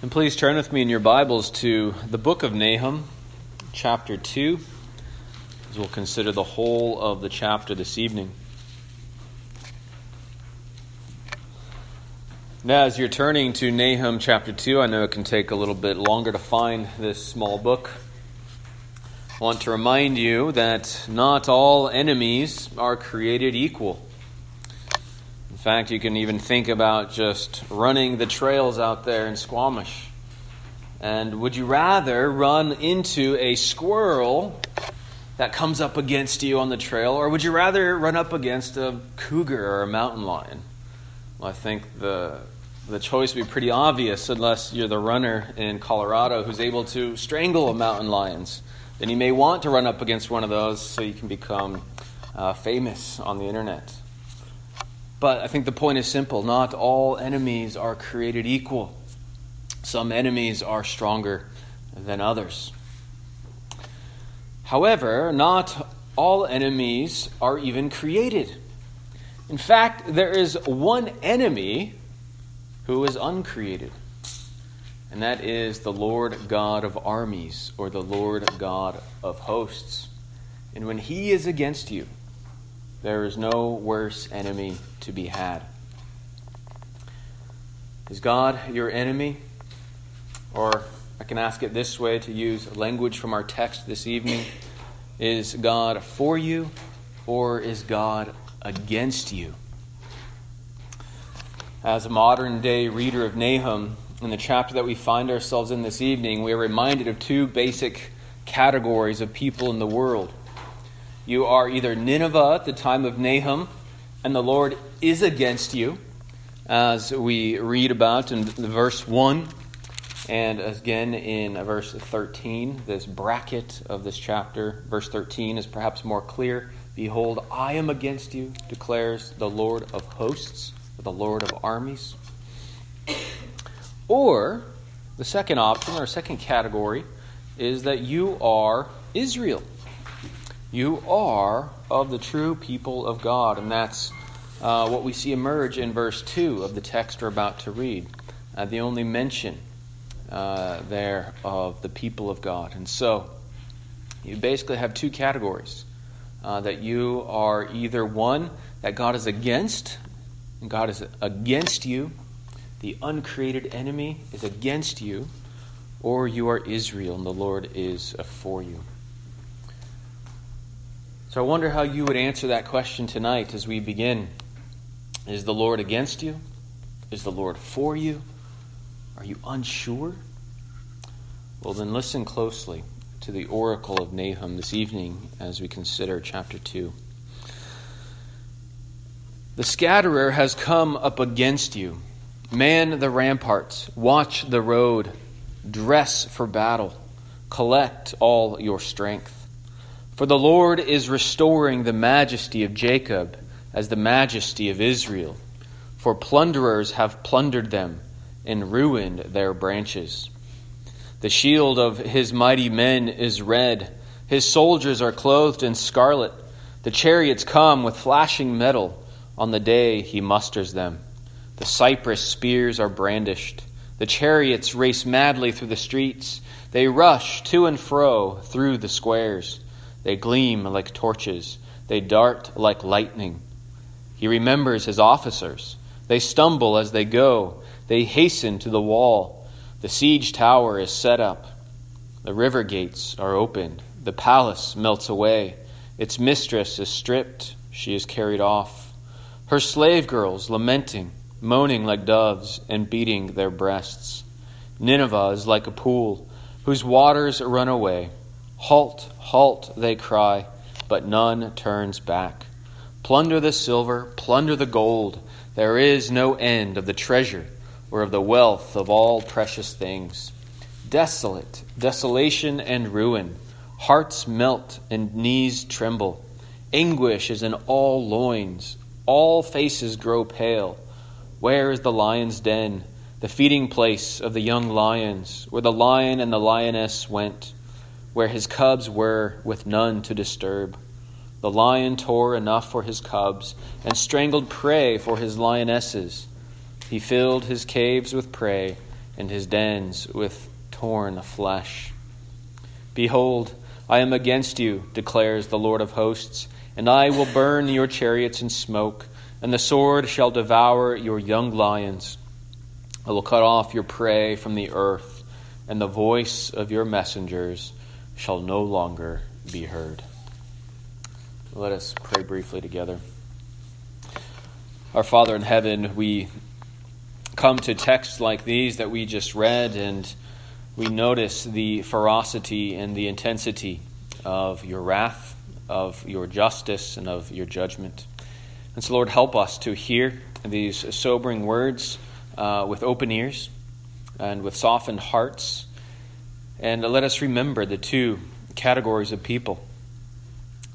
And please turn with me in your Bibles to the book of Nahum, chapter 2, as we'll consider the whole of the chapter this evening. Now, as you're turning to Nahum chapter 2, I know it can take a little bit longer to find this small book. I want to remind you that not all enemies are created equal. Fact, you can even think about just running the trails out there in Squamish. And would you rather run into a squirrel that comes up against you on the trail, or would you rather run up against a cougar or a mountain lion? Well, I think the the choice would be pretty obvious unless you're the runner in Colorado who's able to strangle a mountain lions. Then you may want to run up against one of those so you can become uh, famous on the internet. But I think the point is simple not all enemies are created equal. Some enemies are stronger than others. However, not all enemies are even created. In fact, there is one enemy who is uncreated, and that is the Lord God of armies, or the Lord God of hosts. And when he is against you, there is no worse enemy to be had. Is God your enemy? Or I can ask it this way to use language from our text this evening Is God for you or is God against you? As a modern day reader of Nahum, in the chapter that we find ourselves in this evening, we are reminded of two basic categories of people in the world. You are either Nineveh at the time of Nahum, and the Lord is against you, as we read about in verse 1 and again in verse 13. This bracket of this chapter, verse 13, is perhaps more clear. Behold, I am against you, declares the Lord of hosts, the Lord of armies. Or the second option, or second category, is that you are Israel you are of the true people of God. And that's uh, what we see emerge in verse 2 of the text we're about to read. Uh, the only mention uh, there of the people of God. And so you basically have two categories uh, that you are either one that God is against, and God is against you, the uncreated enemy is against you, or you are Israel and the Lord is for you. So I wonder how you would answer that question tonight as we begin. Is the Lord against you? Is the Lord for you? Are you unsure? Well, then listen closely to the oracle of Nahum this evening as we consider chapter 2. The scatterer has come up against you. Man the ramparts, watch the road, dress for battle, collect all your strength. For the Lord is restoring the majesty of Jacob as the majesty of Israel. For plunderers have plundered them and ruined their branches. The shield of his mighty men is red. His soldiers are clothed in scarlet. The chariots come with flashing metal on the day he musters them. The cypress spears are brandished. The chariots race madly through the streets. They rush to and fro through the squares. They gleam like torches. They dart like lightning. He remembers his officers. They stumble as they go. They hasten to the wall. The siege tower is set up. The river gates are opened. The palace melts away. Its mistress is stripped. She is carried off. Her slave girls lamenting, moaning like doves, and beating their breasts. Nineveh is like a pool whose waters run away. Halt, halt, they cry, but none turns back. Plunder the silver, plunder the gold. There is no end of the treasure or of the wealth of all precious things. Desolate, desolation and ruin. Hearts melt and knees tremble. Anguish is in all loins. All faces grow pale. Where is the lion's den, the feeding place of the young lions, where the lion and the lioness went? Where his cubs were with none to disturb. The lion tore enough for his cubs and strangled prey for his lionesses. He filled his caves with prey and his dens with torn flesh. Behold, I am against you, declares the Lord of hosts, and I will burn your chariots in smoke, and the sword shall devour your young lions. I will cut off your prey from the earth, and the voice of your messengers shall no longer be heard. Let us pray briefly together. Our Father in heaven, we come to texts like these that we just read, and we notice the ferocity and the intensity of your wrath, of your justice, and of your judgment. And so, Lord, help us to hear these sobering words uh, with open ears and with softened hearts. And let us remember the two categories of people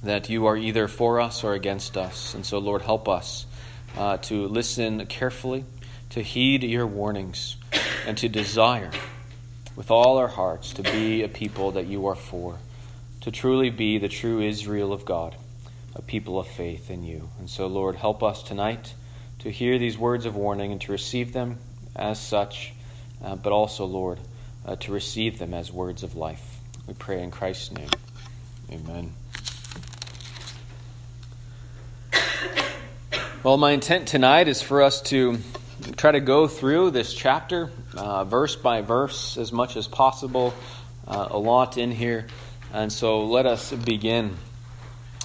that you are either for us or against us. And so, Lord, help us uh, to listen carefully, to heed your warnings, and to desire with all our hearts to be a people that you are for, to truly be the true Israel of God, a people of faith in you. And so, Lord, help us tonight to hear these words of warning and to receive them as such, uh, but also, Lord, uh, to receive them as words of life. We pray in Christ's name. Amen. Well, my intent tonight is for us to try to go through this chapter uh, verse by verse as much as possible. Uh, a lot in here. And so let us begin.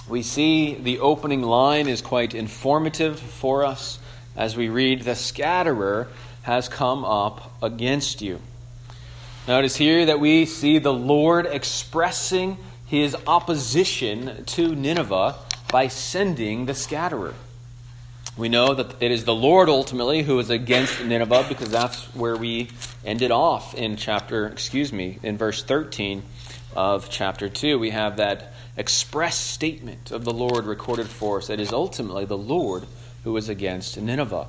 We see the opening line is quite informative for us as we read, The scatterer has come up against you. Is here that we see the Lord expressing his opposition to Nineveh by sending the scatterer. We know that it is the Lord ultimately who is against Nineveh because that's where we ended off in chapter, excuse me, in verse 13 of chapter 2. We have that express statement of the Lord recorded for us. It is ultimately the Lord who is against Nineveh.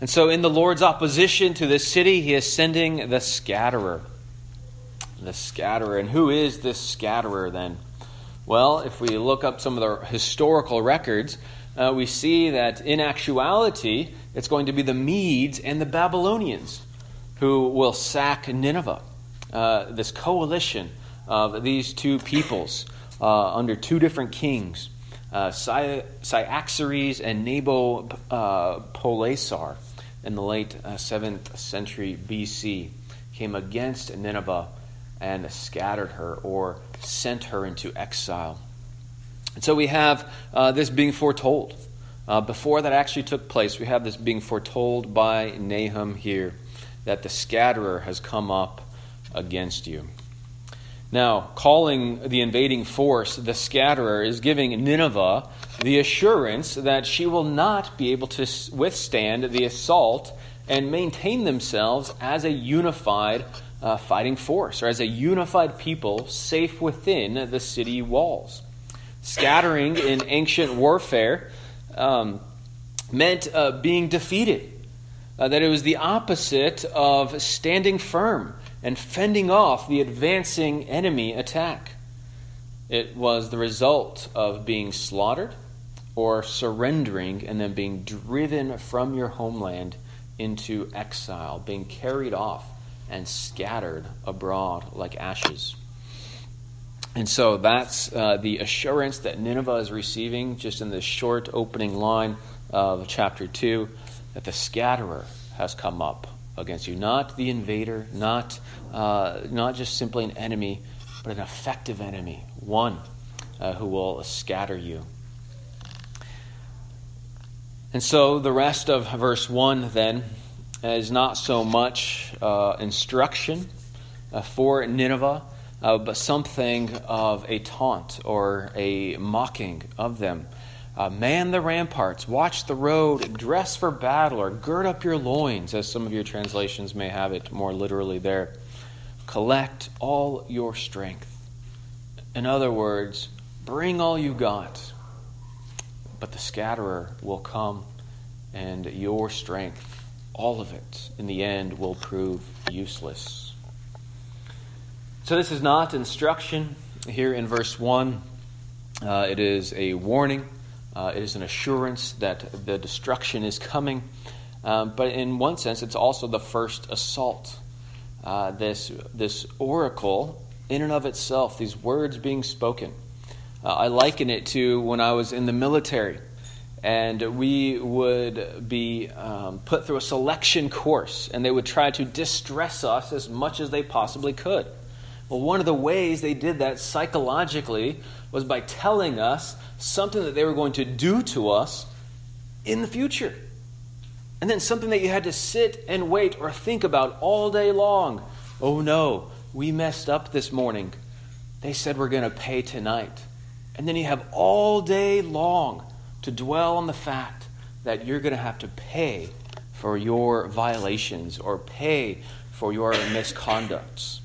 And so, in the Lord's opposition to this city, he is sending the scatterer. The scatterer. And who is this scatterer then? Well, if we look up some of the historical records, uh, we see that in actuality, it's going to be the Medes and the Babylonians who will sack Nineveh. Uh, this coalition of these two peoples uh, under two different kings, uh, Cyaxares and Nabopolassar, in the late 7th uh, century BC, came against Nineveh and scattered her or sent her into exile. And so we have uh, this being foretold. Uh, before that actually took place, we have this being foretold by Nahum here that the scatterer has come up against you. Now, calling the invading force the scatterer is giving Nineveh the assurance that she will not be able to withstand the assault and maintain themselves as a unified uh, fighting force or as a unified people safe within the city walls. Scattering in ancient warfare um, meant uh, being defeated, uh, that it was the opposite of standing firm and fending off the advancing enemy attack. It was the result of being slaughtered or surrendering and then being driven from your homeland into exile, being carried off and scattered abroad like ashes. And so that's uh, the assurance that Nineveh is receiving just in this short opening line of chapter 2 that the scatterer has come up against you. Not the invader, not, uh, not just simply an enemy, but an effective enemy, one uh, who will scatter you. And so the rest of verse 1 then is not so much uh, instruction uh, for Nineveh uh, but something of a taunt or a mocking of them. Uh, man the ramparts, watch the road, dress for battle, or gird up your loins, as some of your translations may have it more literally there. Collect all your strength. In other words, bring all you got. But the scatterer will come, and your strength, all of it, in the end, will prove useless. So, this is not instruction here in verse 1. Uh, it is a warning, uh, it is an assurance that the destruction is coming. Um, but in one sense, it's also the first assault. uh, this, this oracle in and of itself, these words being spoken. Uh, I liken it to when I was in the military and we would be um, put through a selection course, and they would try to distress us as much as they possibly could. Well, one of the ways they did that psychologically was by telling us something that they were going to do to us in the future. And then something that you had to sit and wait or think about all day long. Oh no, we messed up this morning. They said we're going to pay tonight. And then you have all day long to dwell on the fact that you're going to have to pay for your violations or pay for your misconducts.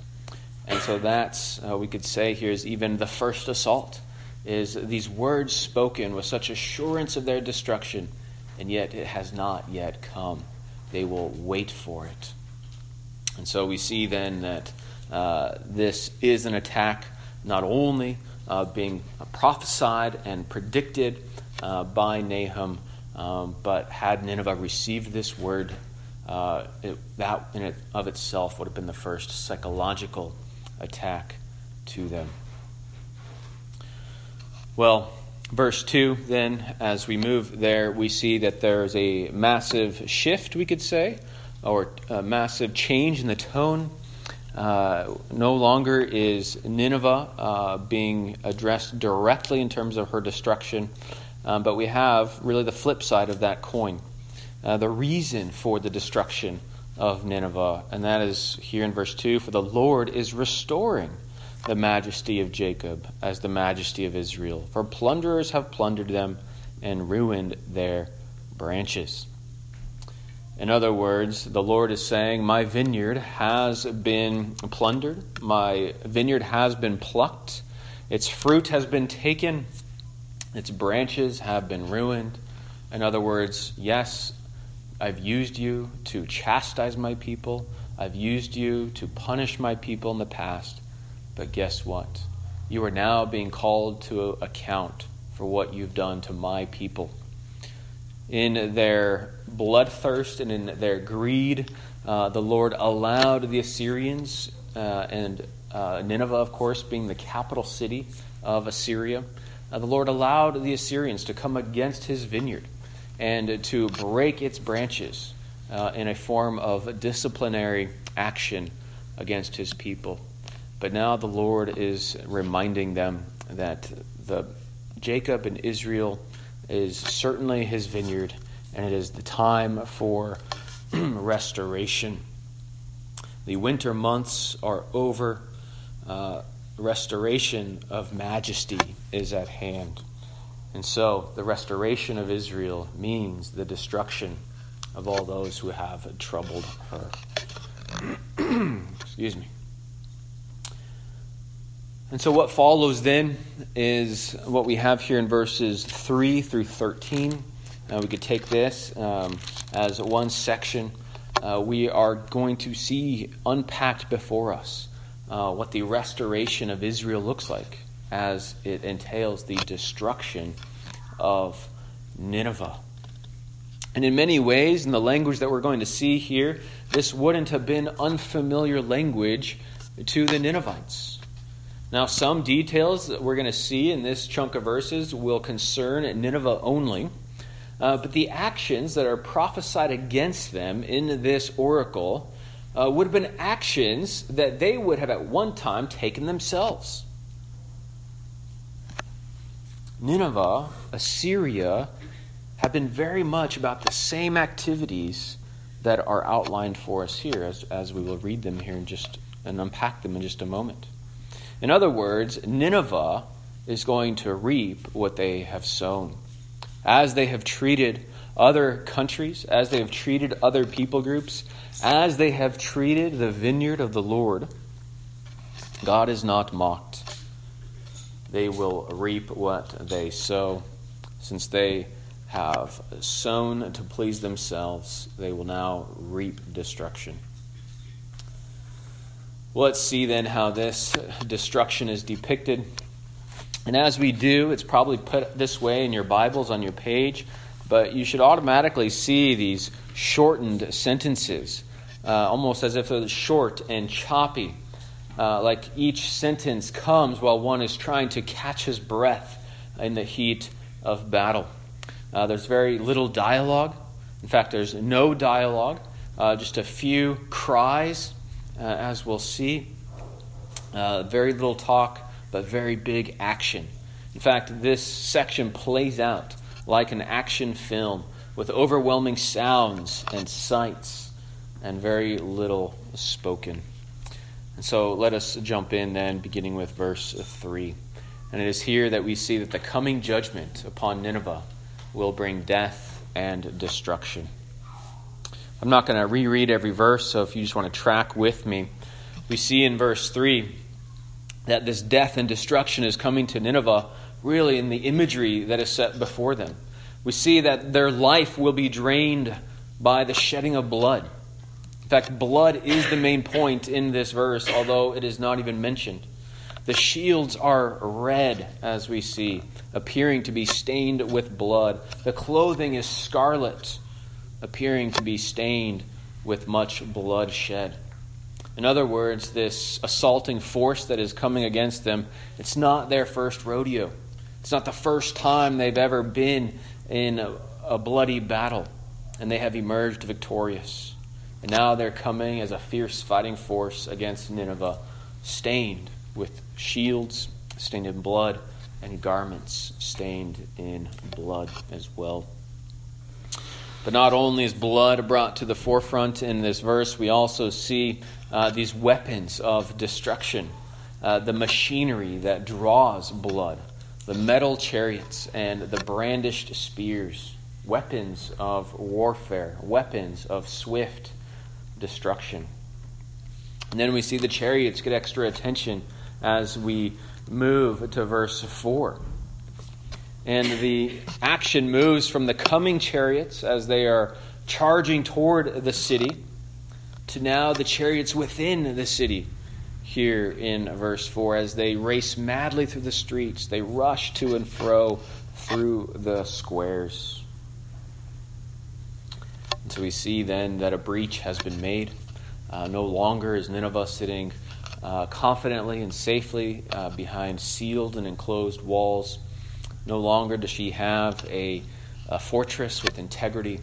And so that's, uh, we could say, here's even the first assault is these words spoken with such assurance of their destruction, and yet it has not yet come. They will wait for it. And so we see then that uh, this is an attack not only uh, being prophesied and predicted uh, by Nahum, um, but had Nineveh received this word, uh, it, that in it of itself would have been the first psychological attack to them. Well, verse 2, then, as we move there, we see that there's a massive shift, we could say, or a massive change in the tone. Uh, no longer is Nineveh uh, being addressed directly in terms of her destruction, um, but we have really the flip side of that coin. Uh, the reason for the destruction of Nineveh, and that is here in verse 2 For the Lord is restoring the majesty of Jacob as the majesty of Israel. For plunderers have plundered them and ruined their branches. In other words, the Lord is saying, My vineyard has been plundered, my vineyard has been plucked, its fruit has been taken, its branches have been ruined. In other words, yes, I've used you to chastise my people, I've used you to punish my people in the past, but guess what? You are now being called to account for what you've done to my people. In their bloodthirst and in their greed, uh, the Lord allowed the Assyrians uh, and uh, Nineveh, of course, being the capital city of Assyria, uh, the Lord allowed the Assyrians to come against his vineyard and to break its branches uh, in a form of disciplinary action against his people. But now the Lord is reminding them that the Jacob and Israel is certainly his vineyard, and it is the time for restoration. The winter months are over. Uh, restoration of majesty is at hand. And so the restoration of Israel means the destruction of all those who have troubled her. Excuse me. And so, what follows then is what we have here in verses 3 through 13. Uh, we could take this um, as one section. Uh, we are going to see unpacked before us uh, what the restoration of Israel looks like as it entails the destruction of Nineveh. And in many ways, in the language that we're going to see here, this wouldn't have been unfamiliar language to the Ninevites. Now, some details that we're going to see in this chunk of verses will concern Nineveh only. Uh, but the actions that are prophesied against them in this oracle uh, would have been actions that they would have at one time taken themselves. Nineveh, Assyria, have been very much about the same activities that are outlined for us here, as, as we will read them here and just and unpack them in just a moment. In other words, Nineveh is going to reap what they have sown. As they have treated other countries, as they have treated other people groups, as they have treated the vineyard of the Lord, God is not mocked. They will reap what they sow. Since they have sown to please themselves, they will now reap destruction. let's see then how this destruction is depicted. And as we do, it's probably put this way in your Bibles on your page but you should automatically see these shortened sentences uh, almost as if they're short and choppy. Uh, like each sentence comes while one is trying to catch his breath in the heat of battle. Uh, there's very little dialogue. In fact, there's no dialogue, uh, just a few cries, uh, as we'll see. Uh, very little talk, but very big action. In fact, this section plays out like an action film with overwhelming sounds and sights and very little spoken. And so let us jump in then, beginning with verse 3. And it is here that we see that the coming judgment upon Nineveh will bring death and destruction. I'm not going to reread every verse, so if you just want to track with me, we see in verse 3 that this death and destruction is coming to Nineveh really in the imagery that is set before them. We see that their life will be drained by the shedding of blood. In fact, blood is the main point in this verse, although it is not even mentioned. The shields are red, as we see, appearing to be stained with blood. The clothing is scarlet, appearing to be stained with much blood shed. In other words, this assaulting force that is coming against them, it's not their first rodeo. It's not the first time they've ever been in a, a bloody battle, and they have emerged victorious. And now they're coming as a fierce fighting force against Nineveh, stained with shields, stained in blood, and garments stained in blood as well. But not only is blood brought to the forefront in this verse, we also see uh, these weapons of destruction, uh, the machinery that draws blood, the metal chariots and the brandished spears, weapons of warfare, weapons of swift destruction. And then we see the chariots get extra attention as we move to verse 4. And the action moves from the coming chariots as they are charging toward the city to now the chariots within the city here in verse 4 as they race madly through the streets, they rush to and fro through the squares. So we see then that a breach has been made. Uh, no longer is Nineveh sitting uh, confidently and safely uh, behind sealed and enclosed walls. No longer does she have a, a fortress with integrity,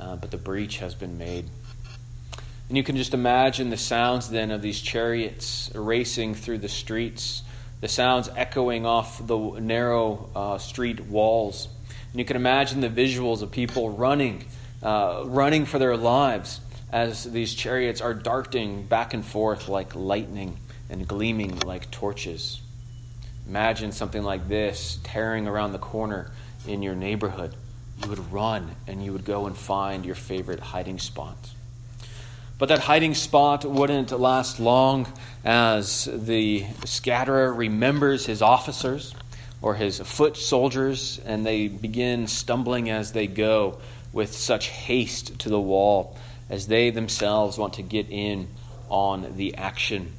uh, but the breach has been made. And you can just imagine the sounds then of these chariots racing through the streets, the sounds echoing off the narrow uh, street walls. And you can imagine the visuals of people running, uh, running for their lives as these chariots are darting back and forth like lightning and gleaming like torches. Imagine something like this tearing around the corner in your neighborhood. You would run and you would go and find your favorite hiding spot. But that hiding spot wouldn't last long as the scatterer remembers his officers or his foot soldiers, and they begin stumbling as they go with such haste to the wall as they themselves want to get in on the action.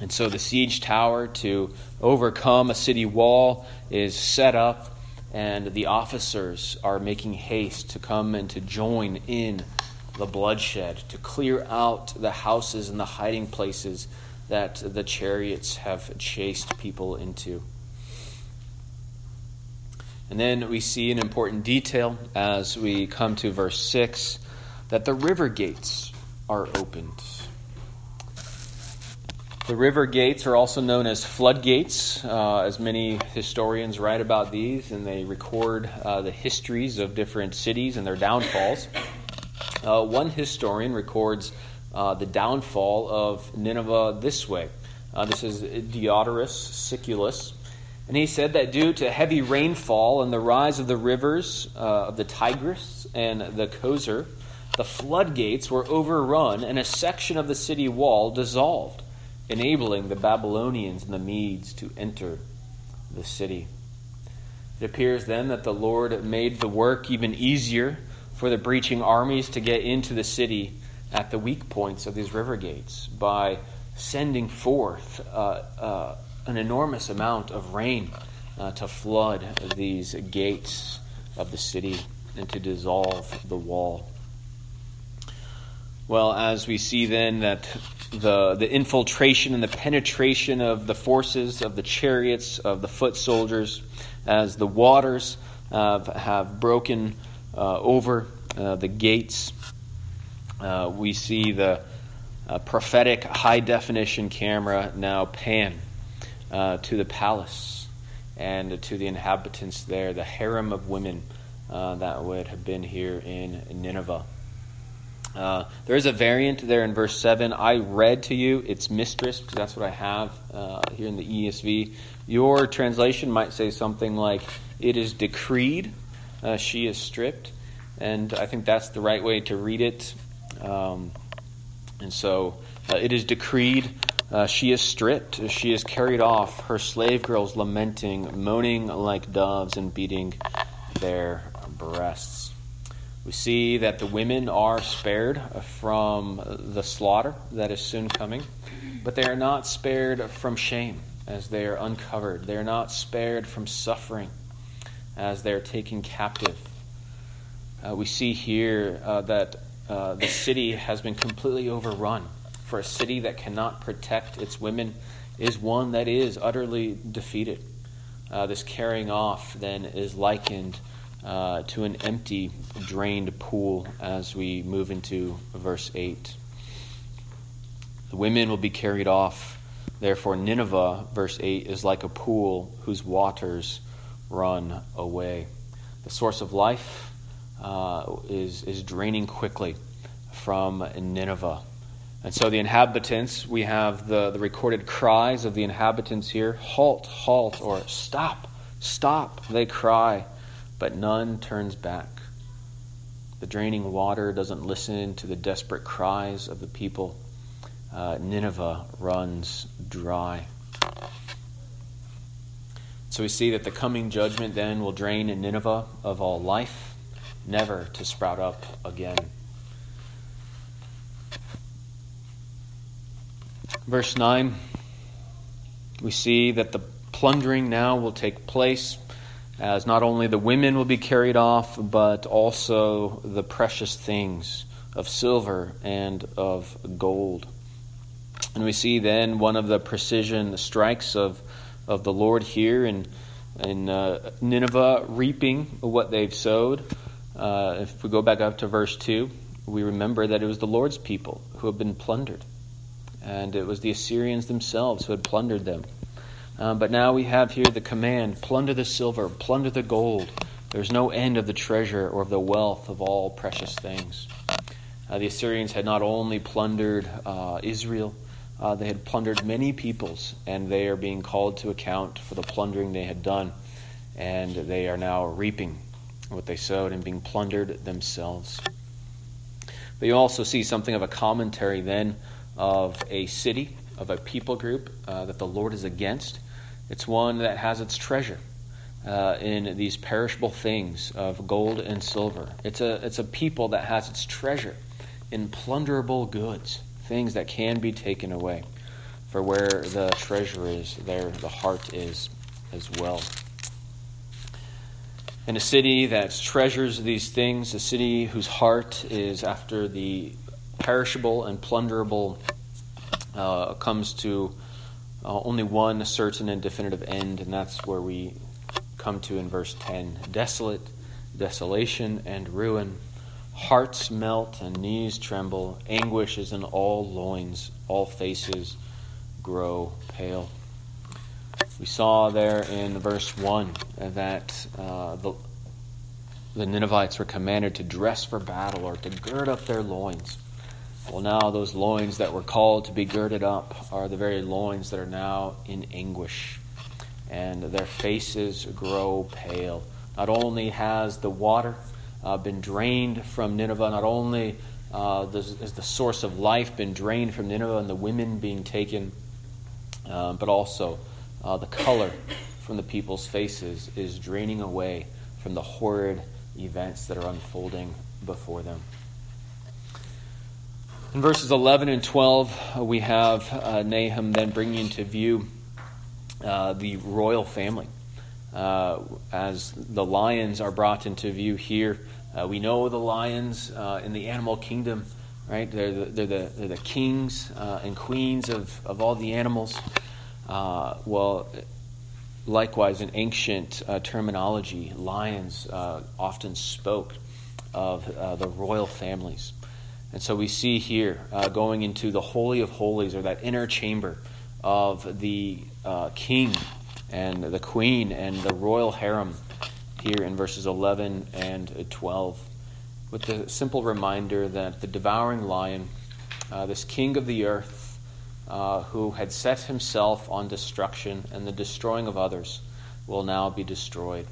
And so the siege tower to overcome a city wall is set up, and the officers are making haste to come and to join in the bloodshed, to clear out the houses and the hiding places that the chariots have chased people into. And then we see an important detail as we come to verse 6 that the river gates are opened. The river gates are also known as floodgates, uh, as many historians write about these, and they record uh, the histories of different cities and their downfalls. Uh, one historian records uh, the downfall of Nineveh this way. Uh, this is Diodorus Siculus. And he said that due to heavy rainfall and the rise of the rivers uh, of the Tigris and the Khosr, the floodgates were overrun and a section of the city wall dissolved enabling the Babylonians and the Medes to enter the city. It appears then that the Lord made the work even easier for the breaching armies to get into the city at the weak points of these river gates by sending forth uh, uh, an enormous amount of rain uh, to flood these gates of the city and to dissolve the wall. Well, as we see then that the, the infiltration and the penetration of the forces of the chariots of the foot soldiers, as the waters uh, have broken uh, over uh, the gates, uh, we see the uh, prophetic high definition camera now pan uh, to the palace and to the inhabitants there, the harem of women that would have been here in Nineveh. Uh, there is a variant there in verse 7. I read to you its mistress, because that's what I have uh, here in the ESV. Your translation might say something like, It is decreed, uh, she is stripped. And I think that's the right way to read it. Um, and so, uh, it is decreed, uh, she is stripped, she is carried off, her slave girls lamenting, moaning like doves, and beating their breasts. We see that the women are spared from the slaughter that is soon coming, but they are not spared from shame as they are uncovered. They are not spared from suffering as they are taken captive. Uh, we see here uh, that uh, the city has been completely overrun. For a city that cannot protect its women is one that is utterly defeated. Uh, this carrying off then is likened uh, to an empty, drained pool as we move into verse 8. The women will be carried off. Therefore, Nineveh, verse 8, is like a pool whose waters run away. The source of life uh, is, is draining quickly from Nineveh. And so the inhabitants, we have the, the recorded cries of the inhabitants here halt, halt, or stop, stop, they cry but none turns back. The draining water doesn't listen to the desperate cries of the people. Uh, Nineveh runs dry. So we see that the coming judgment then will drain in Nineveh of all life, never to sprout up again. Verse 9, we see that the plundering now will take place as not only the women will be carried off, but also the precious things of silver and of gold. And we see then one of the precision strikes of, of the Lord here in, in uh, Nineveh reaping what they've sowed. Uh, if we go back up to verse 2, we remember that it was the Lord's people who have been plundered. And it was the Assyrians themselves who had plundered them. Um, but now we have here the command plunder the silver, plunder the gold. There's no end of the treasure or of the wealth of all precious things. Uh, the Assyrians had not only plundered uh, Israel, uh, they had plundered many peoples, and they are being called to account for the plundering they had done. And they are now reaping what they sowed and being plundered themselves. But you also see something of a commentary then of a city, of a people group uh, that the Lord is against it's one that has its treasure uh, in these perishable things of gold and silver. It's a, it's a people that has its treasure in plunderable goods, things that can be taken away. For where the treasure is, there the heart is as well. In a city that treasures these things, a city whose heart is after the perishable and plunderable, uh, comes to uh, only one certain and definitive end, and that's where we come to in verse 10 desolate, desolation, and ruin. Hearts melt and knees tremble. Anguish is in all loins. All faces grow pale. We saw there in verse 1 that uh, the, the Ninevites were commanded to dress for battle or to gird up their loins. Well, now those loins that were called to be girded up are the very loins that are now in anguish, and their faces grow pale. Not only has the water uh, been drained from Nineveh, not only uh, the source of life been drained from Nineveh and the women being taken, uh, but also uh, the color from the people's faces is draining away from the horrid events that are unfolding before them. In verses 11 and 12, uh, we have uh, Nahum then bringing into view uh, the royal family. Uh, as the lions are brought into view here, uh, we know the lions uh, in the animal kingdom right? They're the, they're the, they're the kings and queens of, of all the animals. Well, likewise, in ancient terminology, lions often spoke of the royal families. And so we see here uh, going into the Holy of Holies, or that inner chamber of the king and the queen and the royal harem here in verses 11 and 12 with the simple reminder that the devouring lion, uh, this king of the earth, uh, who had set himself on destruction and the destroying of others, will now be destroyed.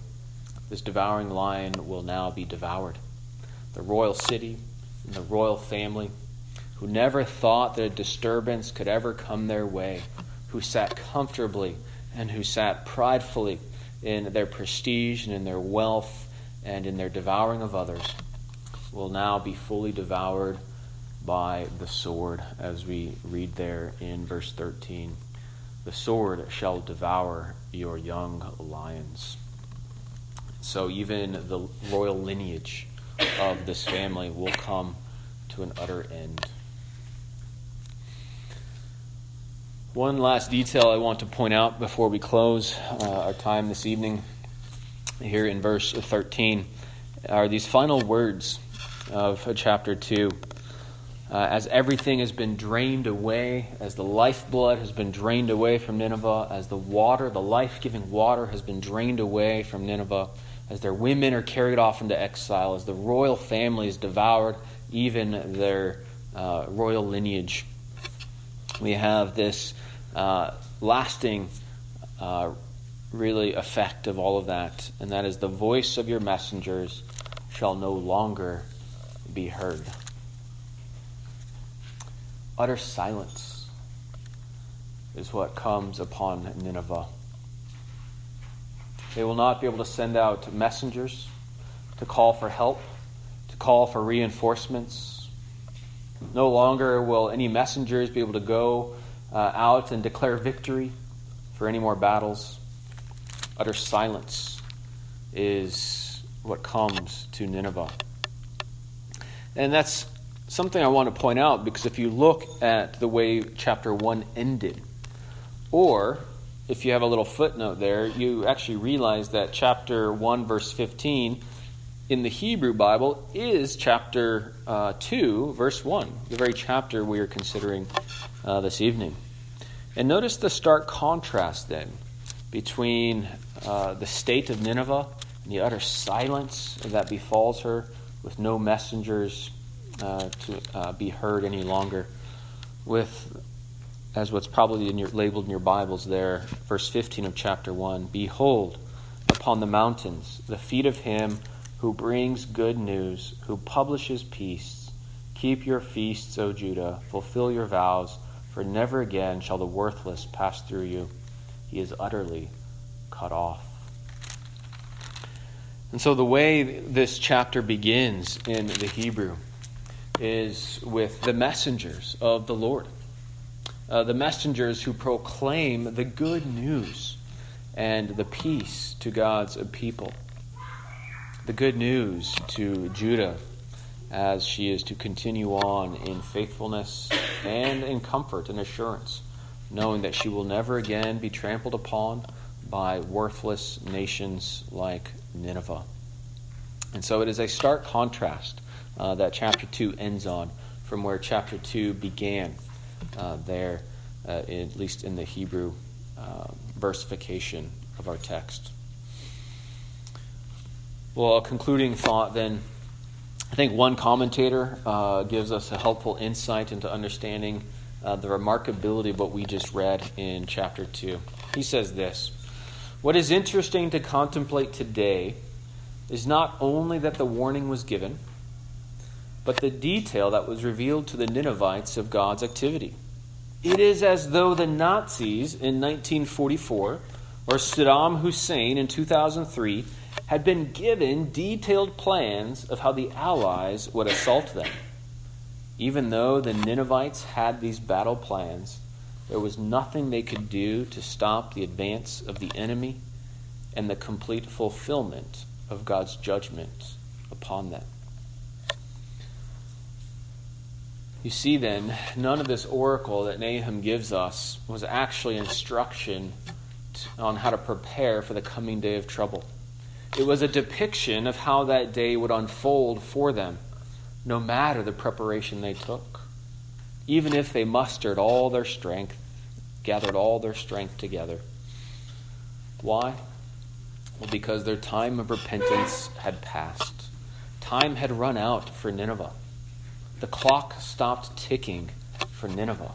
This devouring lion will now be devoured. The royal city and the royal family, who never thought that a disturbance could ever come their way, who sat comfortably and who sat pridefully in their prestige and in their wealth and in their devouring of others will now be fully devoured by the sword, as we read there in verse 13. The sword shall devour your young lions. So even the royal lineage of this family will come to an utter end. One last detail I want to point out before we close uh, our time this evening, here in verse 13, are these final words of chapter 2. Uh, as everything has been drained away, as the lifeblood has been drained away from Nineveh, as the water, the life giving water, has been drained away from Nineveh, as their women are carried off into exile, as the royal family is devoured, even their uh, royal lineage. We have this uh, lasting, uh, really, effect of all of that, and that is the voice of your messengers shall no longer be heard. Utter silence is what comes upon Nineveh. They will not be able to send out messengers to call for help, to call for reinforcements. No longer will any messengers be able to go uh, out and declare victory for any more battles. Utter silence is what comes to Nineveh. And that's something I want to point out because if you look at the way chapter 1 ended, or if you have a little footnote there, you actually realize that chapter 1, verse 15 in the Hebrew Bible is chapter uh, 2, verse 1, the very chapter we are considering uh, this evening. And notice the stark contrast then between uh, the state of Nineveh and the utter silence that befalls her with no messengers uh, to uh, be heard any longer. With, as what's probably in your, labeled in your Bibles there, verse 15 of chapter 1 Behold, upon the mountains, the feet of him who brings good news, who publishes peace. Keep your feasts, O Judah, fulfill your vows, for never again shall the worthless pass through you. He is utterly cut off. And so, the way this chapter begins in the Hebrew is with the messengers of the Lord, uh, the messengers who proclaim the good news and the peace to God's people, the good news to Judah as she is to continue on in faithfulness and in comfort and assurance, knowing that she will never again be trampled upon by worthless nations like Nineveh. And so it is a stark contrast uh, that chapter 2 ends on from where chapter 2 began there, uh, at least in the Hebrew uh, versification of our text. Well, a concluding thought then. I think one commentator uh, gives us a helpful insight into understanding uh, the remarkability of what we just read in chapter 2. He says this What is interesting to contemplate today is not only that the warning was given, but the detail that was revealed to the Ninevites of God's activity. It is as though the Nazis in 1944 or Saddam Hussein in 2003 had been given detailed plans of how the Allies would assault them. Even though the Ninevites had these battle plans, there was nothing they could do to stop the advance of the enemy and the complete fulfillment of God's judgment upon them. You see, then, none of this oracle that Nahum gives us was actually instruction on how to prepare for the coming day of trouble. It was a depiction of how that day would unfold for them, no matter the preparation they took. Even if they mustered all their strength, gathered all their strength together. Why? Well, because their time of repentance had passed. Time had run out for Nineveh. The clock stopped ticking for Nineveh,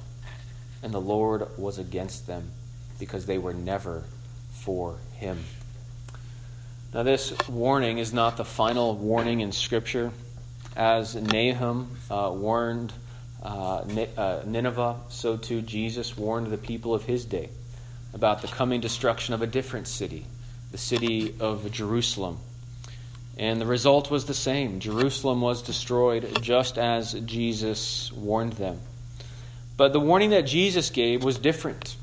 and the Lord was against them because they were never for him. Now, this warning is not the final warning in Scripture. As Nahum uh, warned uh, uh, Nineveh, so too Jesus warned the people of his day about the coming destruction of a different city, the city of Jerusalem. And the result was the same. Jerusalem was destroyed just as Jesus warned them. But the warning that Jesus gave was different.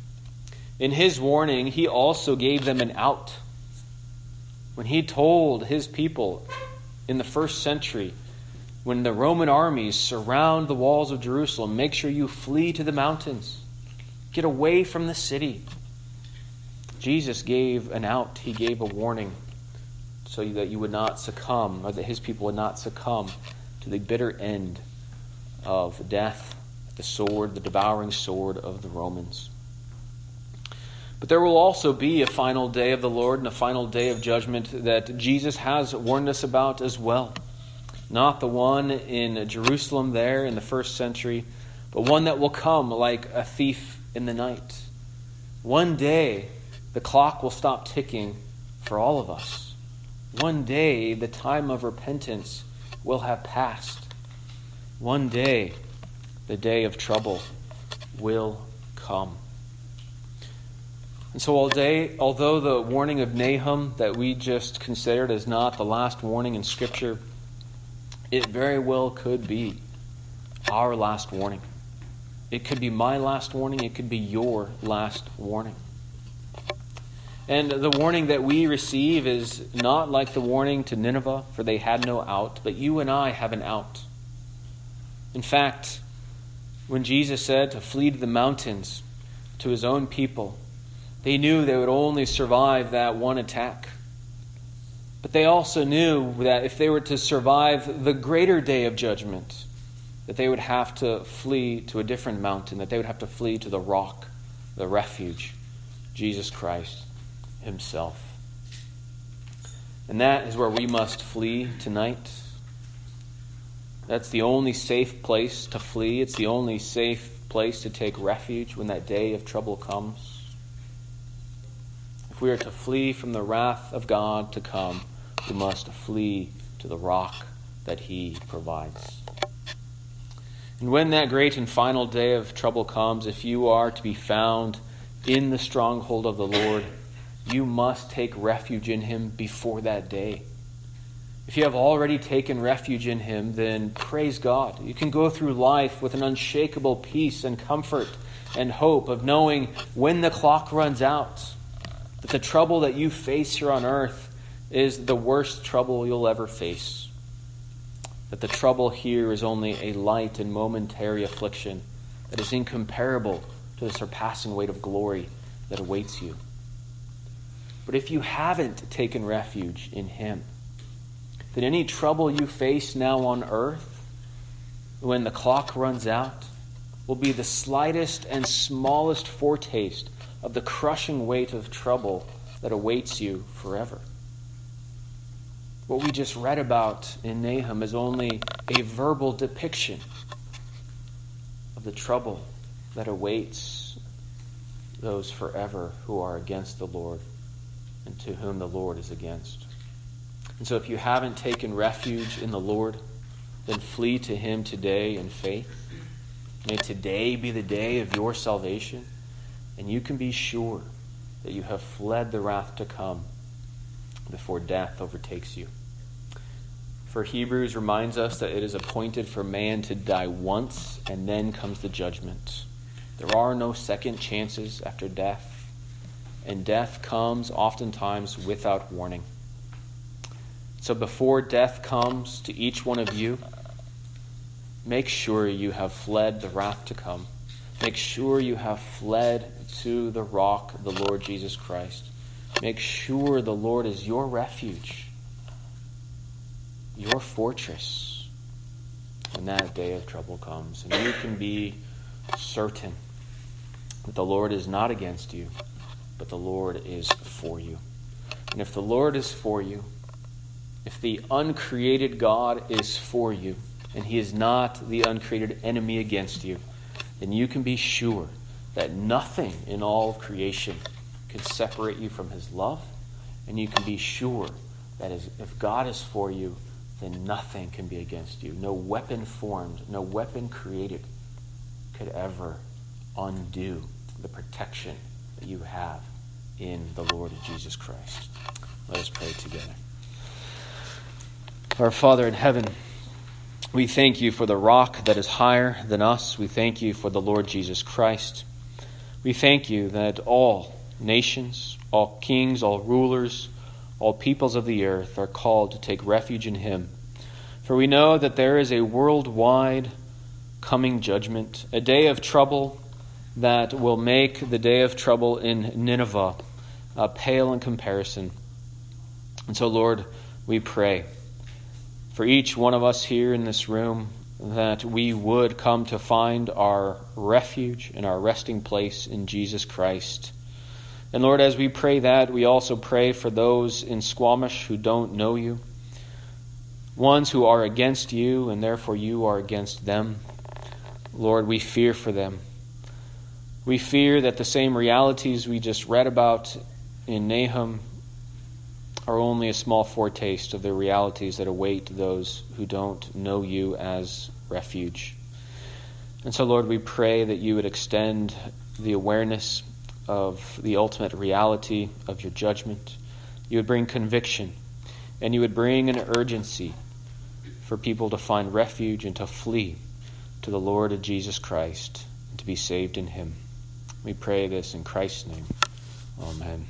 In his warning, he also gave them an out. When he told his people in the first century, when the Roman armies surround the walls of Jerusalem, make sure you flee to the mountains, get away from the city. Jesus gave an out, he gave a warning so that you would not succumb, or that his people would not succumb to the bitter end of death, the sword, the devouring sword of the Romans. But there will also be a final day of the Lord and a final day of judgment that Jesus has warned us about as well. Not the one in Jerusalem there in the first century, but one that will come like a thief in the night. One day, the clock will stop ticking for all of us. One day, the time of repentance will have passed. One day, the day of trouble will come. And so, all day, although the warning of Nahum that we just considered is not the last warning in Scripture, it very well could be our last warning. It could be my last warning, it could be your last warning. And the warning that we receive is not like the warning to Nineveh, for they had no out, but you and I have an out. In fact, when Jesus said to flee to the mountains to his own people, they knew they would only survive that one attack. But they also knew that if they were to survive the greater day of judgment, that they would have to flee to a different mountain, that they would have to flee to the rock, the refuge, Jesus Christ himself. And that is where we must flee tonight. That's the only safe place to flee. It's the only safe place to take refuge when that day of trouble comes. If we are to flee from the wrath of God to come, we must flee to the rock that He provides. And when that great and final day of trouble comes, if you are to be found in the stronghold of the Lord, you must take refuge in him before that day. If you have already taken refuge in him, then praise God. You can go through life with an unshakable peace and comfort and hope of knowing when the clock runs out, that the trouble that you face here on earth is the worst trouble you'll ever face. That the trouble here is only a light and momentary affliction that is incomparable to the surpassing weight of glory that awaits you. But if you haven't taken refuge in Him, then any trouble you face now on earth, when the clock runs out, will be the slightest and smallest foretaste of the crushing weight of trouble that awaits you forever. What we just read about in Nahum is only a verbal depiction of the trouble that awaits those forever who are against the Lord and to whom the Lord is against. And so, if you haven't taken refuge in the Lord, then flee to Him today in faith. May today be the day of your salvation, and you can be sure that you have fled the wrath to come before death overtakes you. For Hebrews reminds us that it is appointed for man to die once, and then comes the judgment. There are no second chances after death and death comes oftentimes without warning. So before death comes to each one of you, make sure you have fled the wrath to come. Make sure you have fled to the rock, the Lord Jesus Christ. Make sure the Lord is your refuge, your fortress when that day of trouble comes. And you can be certain that the Lord is not against you, but the Lord is for you. And if the Lord is for you, if the uncreated God is for you, and he is not the uncreated enemy against you, then you can be sure that nothing in all of creation can separate you from his love, and you can be sure that if God is for you, then nothing can be against you. No weapon formed, no weapon created could ever undo the protection that you have in the Lord Jesus Christ. Let us pray together. Our Father in heaven, we thank you for the rock that is higher than us. We thank you for the Lord Jesus Christ. We thank you that all nations, all kings, all rulers, all peoples of the earth are called to take refuge in him. For we know that there is a worldwide coming judgment, a day of trouble that will make the day of trouble in Nineveh uh, pale in comparison. And so, Lord, we pray for each one of us here in this room that we would come to find our refuge and our resting place in Jesus Christ. And Lord, as we pray that, we also pray for those in Squamish who don't know you, ones who are against you, and therefore you are against them. Lord, we fear for them. We fear that the same realities we just read about in Nahum are only a small foretaste of the realities that await those who don't know you as refuge. And so, Lord, we pray that you would extend the awareness of the ultimate reality of your judgment. You would bring conviction, and you would bring an urgency for people to find refuge and to flee to the Lord of Jesus Christ and to be saved in him. We pray this in Christ's name. Amen.